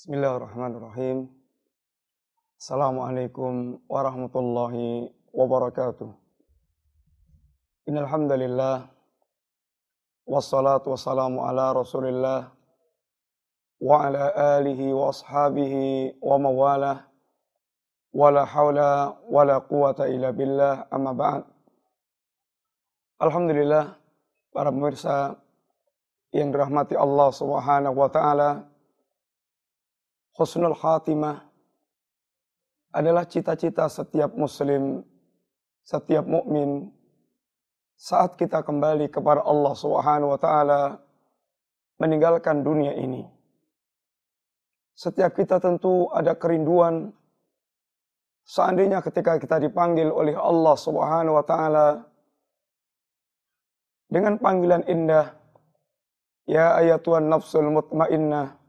Bismillahirrahmanirrahim. Assalamualaikum warahmatullahi wabarakatuh. Innal hamdalillah wassalatu wassalamu ala Rasulillah wa ala alihi wa ashabihi wa mawalah wala haula wala quwata illa billah amma ba'd. Alhamdulillah para pemirsa yang dirahmati Allah Subhanahu wa taala husnul khatimah adalah cita-cita setiap muslim, setiap mukmin saat kita kembali kepada Allah Subhanahu wa taala meninggalkan dunia ini. Setiap kita tentu ada kerinduan seandainya ketika kita dipanggil oleh Allah Subhanahu wa taala dengan panggilan indah ya ayatuhan nafsul mutmainnah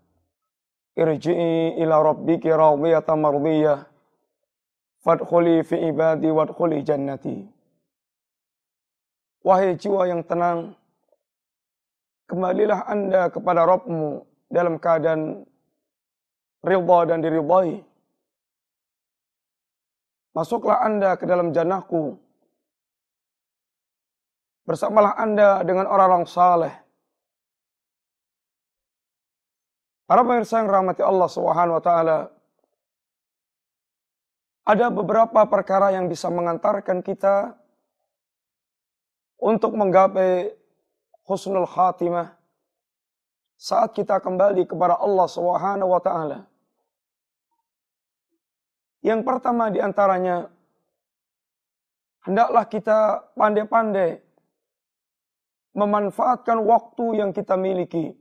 irji'i ila rabbiki radiyatan mardiyah. Fadkhuli fi ibadi wadkhuli jannati. Wahai jiwa yang tenang kembalilah anda kepada Rabbmu dalam keadaan ridha dan diridhai. Masuklah anda ke dalam jannahku. Bersamalah anda dengan orang-orang saleh Para pemirsa yang rahmati Allah Subhanahu wa taala, ada beberapa perkara yang bisa mengantarkan kita untuk menggapai husnul khatimah saat kita kembali kepada Allah Subhanahu wa taala. Yang pertama di antaranya hendaklah kita pandai-pandai memanfaatkan waktu yang kita miliki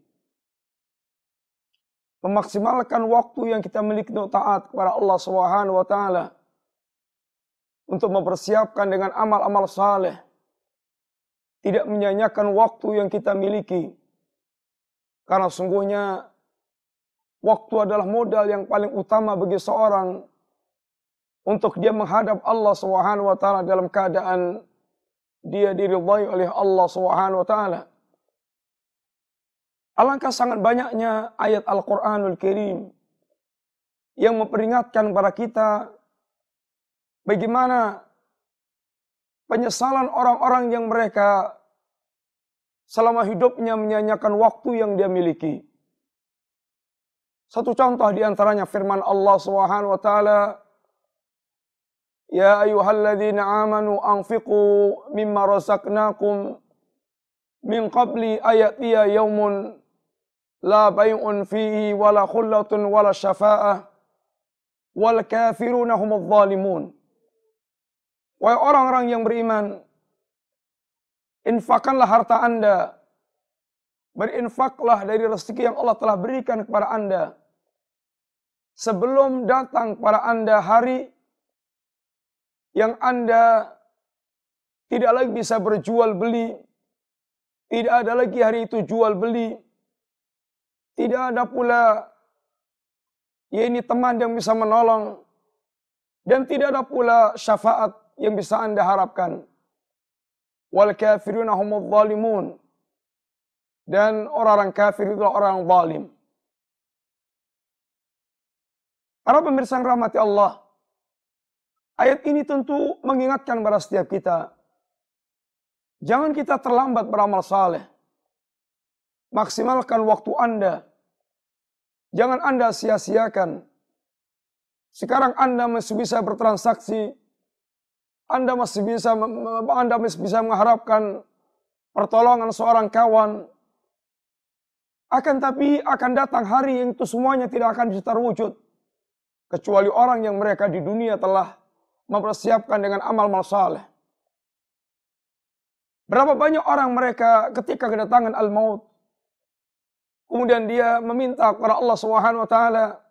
memaksimalkan waktu yang kita miliki untuk taat kepada Allah Subhanahu wa taala untuk mempersiapkan dengan amal-amal saleh tidak menyanyiakan waktu yang kita miliki. Karena sungguhnya waktu adalah modal yang paling utama bagi seorang untuk dia menghadap Allah Subhanahu wa taala dalam keadaan dia diridhai oleh Allah Subhanahu wa taala Alangkah sangat banyaknya ayat Al-Quranul Karim yang memperingatkan kepada kita bagaimana penyesalan orang-orang yang mereka selama hidupnya menyanyikan waktu yang dia miliki. Satu contoh di antaranya firman Allah Subhanahu wa taala Ya ayyuhalladzina amanu anfiqu mimma razaqnakum min qabli ayatiya yaumun bay'un fihi wala khullatun wala syafa'ah wal kafiruna humudz zalimun. Wahai orang-orang yang beriman, infakkanlah harta Anda. Berinfaklah dari rezeki yang Allah telah berikan kepada Anda. Sebelum datang kepada Anda hari yang Anda tidak lagi bisa berjual beli, tidak ada lagi hari itu jual beli, tidak ada pula ya ini teman yang bisa menolong dan tidak ada pula syafaat yang bisa Anda harapkan. Wal kafiruna humudz zalimun. Dan orang-orang kafir itu orang zalim. Para pemirsa yang rahmati Allah, ayat ini tentu mengingatkan pada setiap kita. Jangan kita terlambat beramal saleh. Maksimalkan waktu Anda Jangan Anda sia-siakan. Sekarang Anda masih bisa bertransaksi. Anda masih bisa Anda masih bisa mengharapkan pertolongan seorang kawan. Akan tapi akan datang hari yang itu semuanya tidak akan bisa terwujud. Kecuali orang yang mereka di dunia telah mempersiapkan dengan amal-amal. Berapa banyak orang mereka ketika kedatangan al-maut Kemudian dia meminta kepada Allah Subhanahu wa taala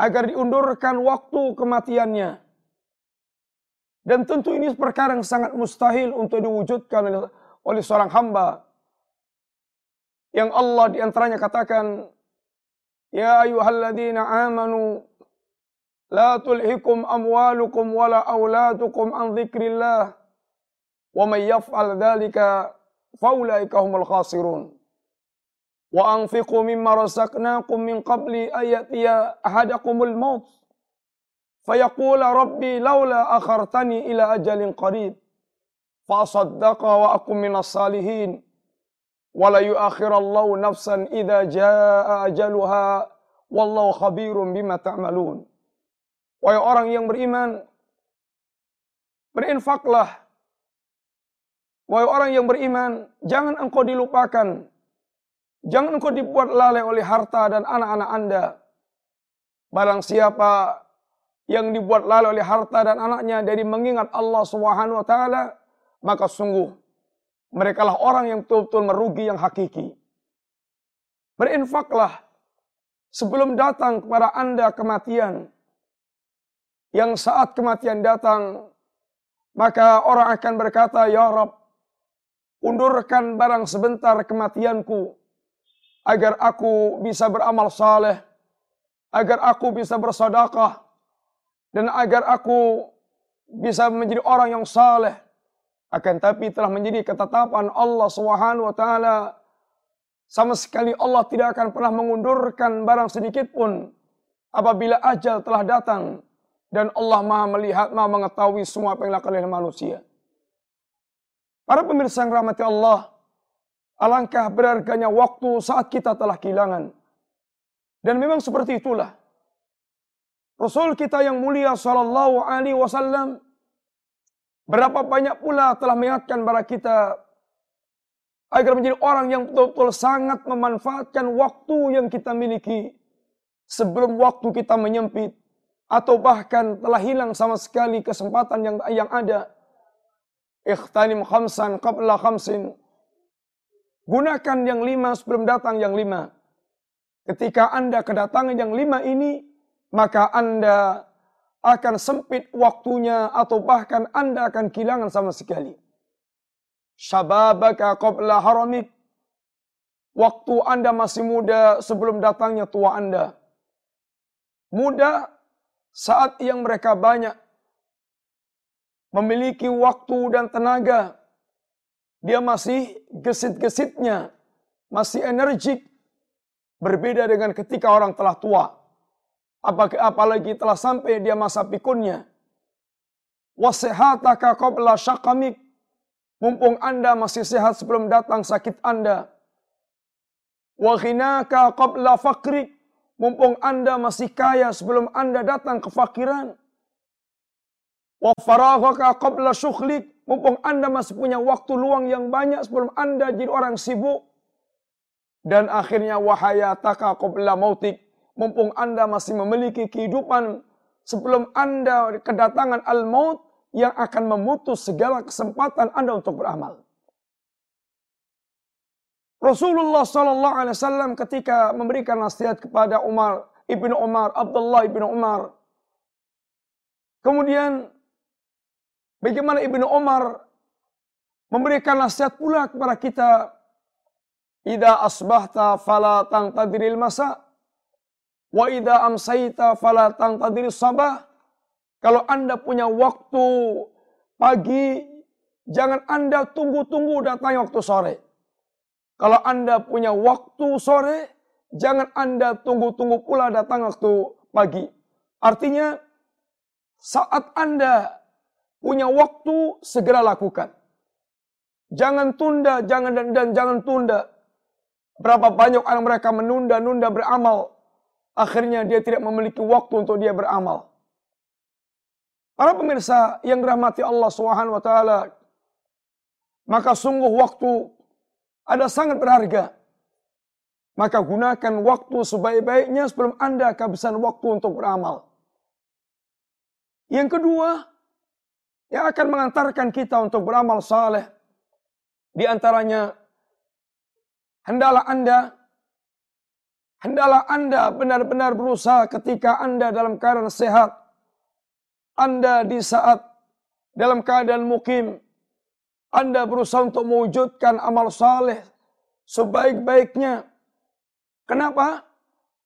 agar diundurkan waktu kematiannya. Dan tentu ini perkara yang sangat mustahil untuk diwujudkan oleh, oleh seorang hamba. Yang Allah di antaranya katakan, Ya ayuhalladzina amanu, La tulhikum amwalukum wala auladukum an dhikrillah, wa man yaf'al dhalika faulaika humul khasirun. Wa anfiqu mimma razaqnakum min qabli ayatiya ahadakumul maut. Fayaqula rabbi laula akhartani ila ajalin qarib. Fasaddaqa wa akum minas salihin. Wala yuakhirallahu nafsan idha jaa ajaluha. Wallahu khabirum bima ta'malun. Wahai orang yang beriman, berinfaklah Wahai orang yang beriman, jangan engkau dilupakan. Jangan engkau dibuat lalai oleh harta dan anak-anak anda. Barang siapa yang dibuat lalai oleh harta dan anaknya dari mengingat Allah Subhanahu wa taala, maka sungguh mereka lah orang yang betul-betul merugi yang hakiki. Berinfaklah sebelum datang kepada Anda kematian. Yang saat kematian datang, maka orang akan berkata, Ya Rabb, Undurkan barang sebentar kematianku, agar aku bisa beramal saleh, agar aku bisa bersedekah, dan agar aku bisa menjadi orang yang saleh. Akan tapi telah menjadi ketetapan Allah Subhanahu wa taala sama sekali Allah tidak akan pernah mengundurkan barang sedikit pun apabila ajal telah datang dan Allah Maha melihat, Maha mengetahui semua apa manusia. Para pemirsa yang rahmati Allah, alangkah berharganya waktu saat kita telah kehilangan. Dan memang seperti itulah. Rasul kita yang mulia sallallahu alaihi wasallam berapa banyak pula telah mengingatkan kepada kita agar menjadi orang yang betul-betul sangat memanfaatkan waktu yang kita miliki sebelum waktu kita menyempit atau bahkan telah hilang sama sekali kesempatan yang yang ada Ikhtanim khamsan qabla khamsin. Gunakan yang lima sebelum datang yang lima. Ketika Anda kedatangan yang lima ini, maka Anda akan sempit waktunya atau bahkan Anda akan kehilangan sama sekali. Syababaka qabla haramik. Waktu Anda masih muda sebelum datangnya tua Anda. Muda saat yang mereka banyak memiliki waktu dan tenaga. Dia masih gesit-gesitnya, masih energik. Berbeda dengan ketika orang telah tua. Apalagi telah sampai dia masa pikunnya. Wasehataka qabla syakamik. Mumpung anda masih sehat sebelum datang sakit anda. Waghinaka qabla fakrik. Mumpung anda masih kaya sebelum anda datang kefakiran Wa faraghaka qabla syukhlik. Mumpung Anda masih punya waktu luang yang banyak sebelum Anda jadi orang sibuk. Dan akhirnya wahayataka qabla mautik. Mumpung Anda masih memiliki kehidupan sebelum Anda kedatangan al-maut yang akan memutus segala kesempatan Anda untuk beramal. Rasulullah Sallallahu Alaihi Wasallam ketika memberikan nasihat kepada Umar ibnu Umar, Abdullah ibnu Umar, kemudian Bagaimana Ibnu Umar memberikan nasihat pula kepada kita. Ida asbahta fala tangtadiril masa. Wa ida amsaita fala tangtadiril sabah. Kalau anda punya waktu pagi, jangan anda tunggu-tunggu datang waktu sore. Kalau anda punya waktu sore, jangan anda tunggu-tunggu pula datang waktu pagi. Artinya, saat anda punya waktu, segera lakukan. Jangan tunda, jangan dan, dan jangan tunda. Berapa banyak orang mereka menunda-nunda beramal. Akhirnya dia tidak memiliki waktu untuk dia beramal. Para pemirsa yang dirahmati Allah Subhanahu wa taala, maka sungguh waktu ada sangat berharga. Maka gunakan waktu sebaik-baiknya sebelum Anda kehabisan waktu untuk beramal. Yang kedua, yang akan mengantarkan kita untuk beramal saleh. Di antaranya, hendalah Anda hendalah Anda benar-benar berusaha ketika Anda dalam keadaan sehat. Anda di saat dalam keadaan mukim, Anda berusaha untuk mewujudkan amal saleh sebaik-baiknya. Kenapa?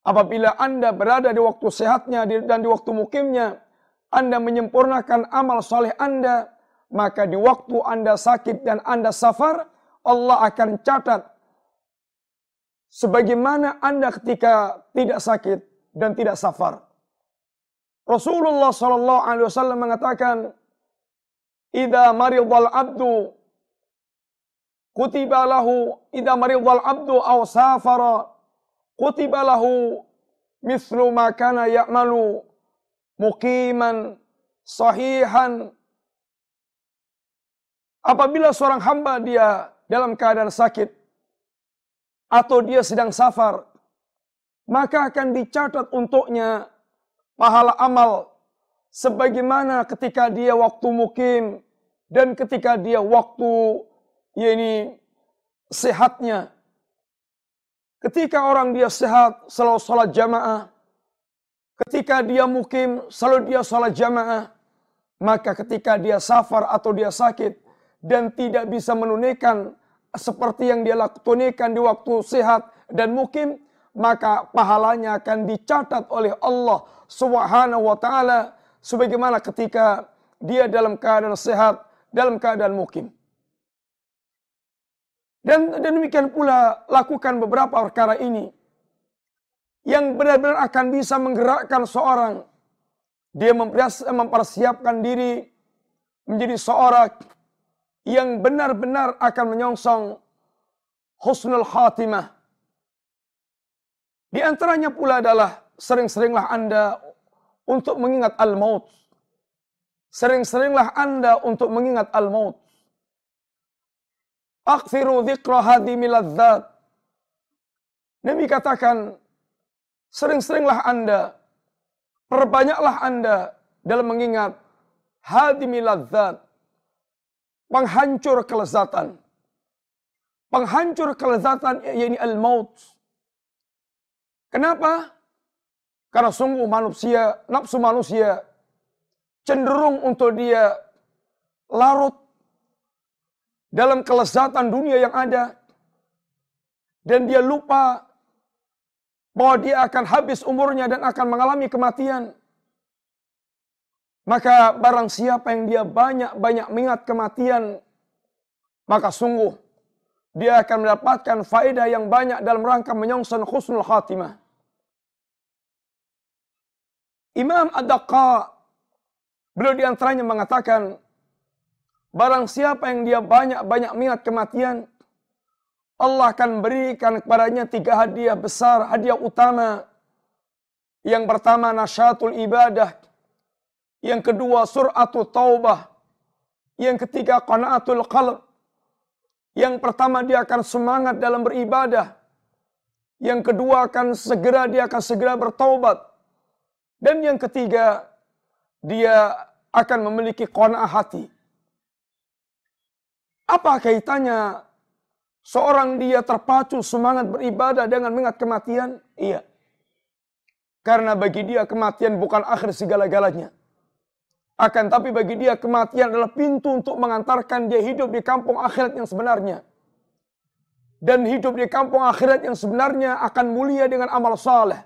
Apabila Anda berada di waktu sehatnya dan di waktu mukimnya, anda menyempurnakan amal soleh Anda, maka di waktu Anda sakit dan Anda safar, Allah akan catat sebagaimana Anda ketika tidak sakit dan tidak safar. Rasulullah sallallahu alaihi wasallam mengatakan, "Idza maridhal abdu kutiba lahu idza maridhal abdu aw safara kutiba lahu mithlu ma kana ya'malu muqiman sahihan." Apabila seorang hamba dia dalam keadaan sakit atau dia sedang safar, maka akan dicatat untuknya pahala amal sebagaimana ketika dia waktu mukim dan ketika dia waktu yakni sehatnya. Ketika orang dia sehat selalu salat jamaah. Ketika dia mukim selalu dia salat jamaah. Maka ketika dia safar atau dia sakit dan tidak bisa menunaikan seperti yang dia lakukan di waktu sehat dan mukim, maka pahalanya akan dicatat oleh Allah Subhanahu wa taala sebagaimana ketika dia dalam keadaan sehat, dalam keadaan mukim. Dan, demikian pula lakukan beberapa perkara ini yang benar-benar akan bisa menggerakkan seorang dia mempersiapkan diri menjadi seorang yang benar-benar akan menyongsong husnul khatimah di antaranya pula adalah sering-seringlah Anda untuk mengingat al-maut. Sering-seringlah Anda untuk mengingat al-maut. Akthiru dhikra hadimi ladzat. Nabi katakan, sering-seringlah Anda, perbanyaklah Anda dalam mengingat hadimi ladzat. Penghancur kelezatan. Penghancur kelezatan, yakni al-maut Kenapa? Karena sungguh manusia, nafsu manusia cenderung untuk dia larut dalam kelezatan dunia yang ada. Dan dia lupa bahwa dia akan habis umurnya dan akan mengalami kematian. Maka barang siapa yang dia banyak-banyak mengingat kematian, maka sungguh dia akan mendapatkan faedah yang banyak dalam rangka menyongsong khusnul khatimah. Imam Ad-Daqqa beliau di antaranya mengatakan barang siapa yang dia banyak-banyak minat kematian Allah akan berikan kepadanya tiga hadiah besar, hadiah utama. Yang pertama nasyatul ibadah. Yang kedua suratul taubah. Yang ketiga qanaatul qalb. Yang pertama dia akan semangat dalam beribadah. Yang kedua akan segera dia akan segera bertaubat. Dan yang ketiga dia akan memiliki qanaah hati. Apa kaitannya seorang dia terpacu semangat beribadah dengan mengingat kematian? Iya. Karena bagi dia kematian bukan akhir segala-galanya. Akan tapi bagi dia kematian adalah pintu untuk mengantarkan dia hidup di kampung akhirat yang sebenarnya. Dan hidup di kampung akhirat yang sebenarnya akan mulia dengan amal saleh.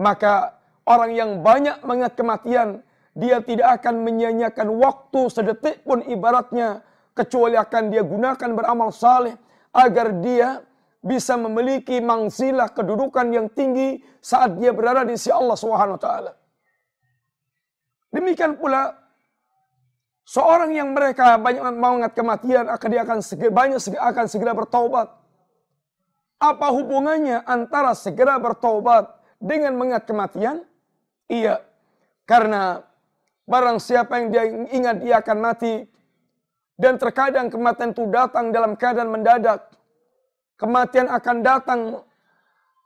Maka orang yang banyak mengingat kematian, dia tidak akan menyanyiakan waktu sedetik pun ibaratnya. Kecuali akan dia gunakan beramal saleh agar dia bisa memiliki mangsilah kedudukan yang tinggi saat dia berada di sisi Allah Subhanahu wa taala. Demikian pula Seorang yang mereka banyak mengingat kematian akan dia akan segera, banyak akan segera bertaubat. Apa hubungannya antara segera bertaubat dengan mengingat kematian? Iya, karena barang siapa yang dia ingat dia akan mati dan terkadang kematian itu datang dalam keadaan mendadak. Kematian akan datang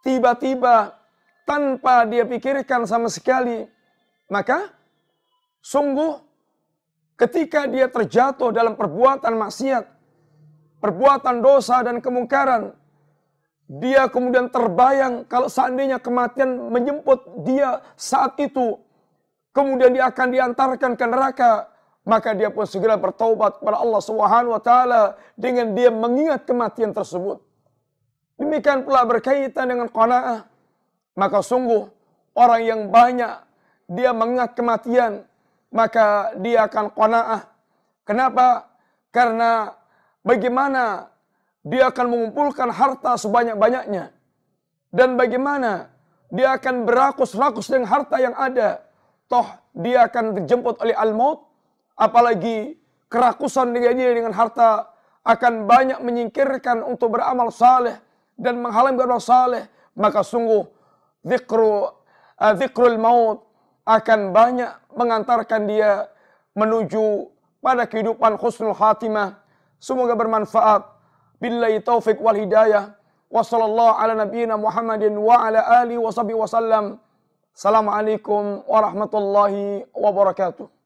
tiba-tiba tanpa dia pikirkan sama sekali. Maka sungguh Ketika dia terjatuh dalam perbuatan maksiat, perbuatan dosa dan kemungkaran, dia kemudian terbayang kalau seandainya kematian menjemput dia saat itu, kemudian dia akan diantarkan ke neraka, maka dia pun segera bertaubat kepada Allah Subhanahu wa taala dengan dia mengingat kematian tersebut. Demikian pula berkaitan dengan qanaah. Maka sungguh orang yang banyak dia mengingat kematian, maka dia akan qanaah. Kenapa? Karena bagaimana dia akan mengumpulkan harta sebanyak-banyaknya. dan bagaimana dia akan berakus-rakus dengan harta yang ada. Toh dia akan dijemput oleh al-maut. Apalagi kerakusan dia dengan harta akan banyak menyingkirkan untuk beramal saleh dan menghalangi beramal saleh. Maka sungguh zikru, uh, zikrul maut akan banyak mengantarkan dia menuju pada kehidupan khusnul khatimah. Semoga bermanfaat. Billahi taufik wal hidayah. Wassallallahu ala nabiyyina Muhammadin wa ala alihi wa sahbihi wasallam. Assalamualaikum warahmatullahi wabarakatuh.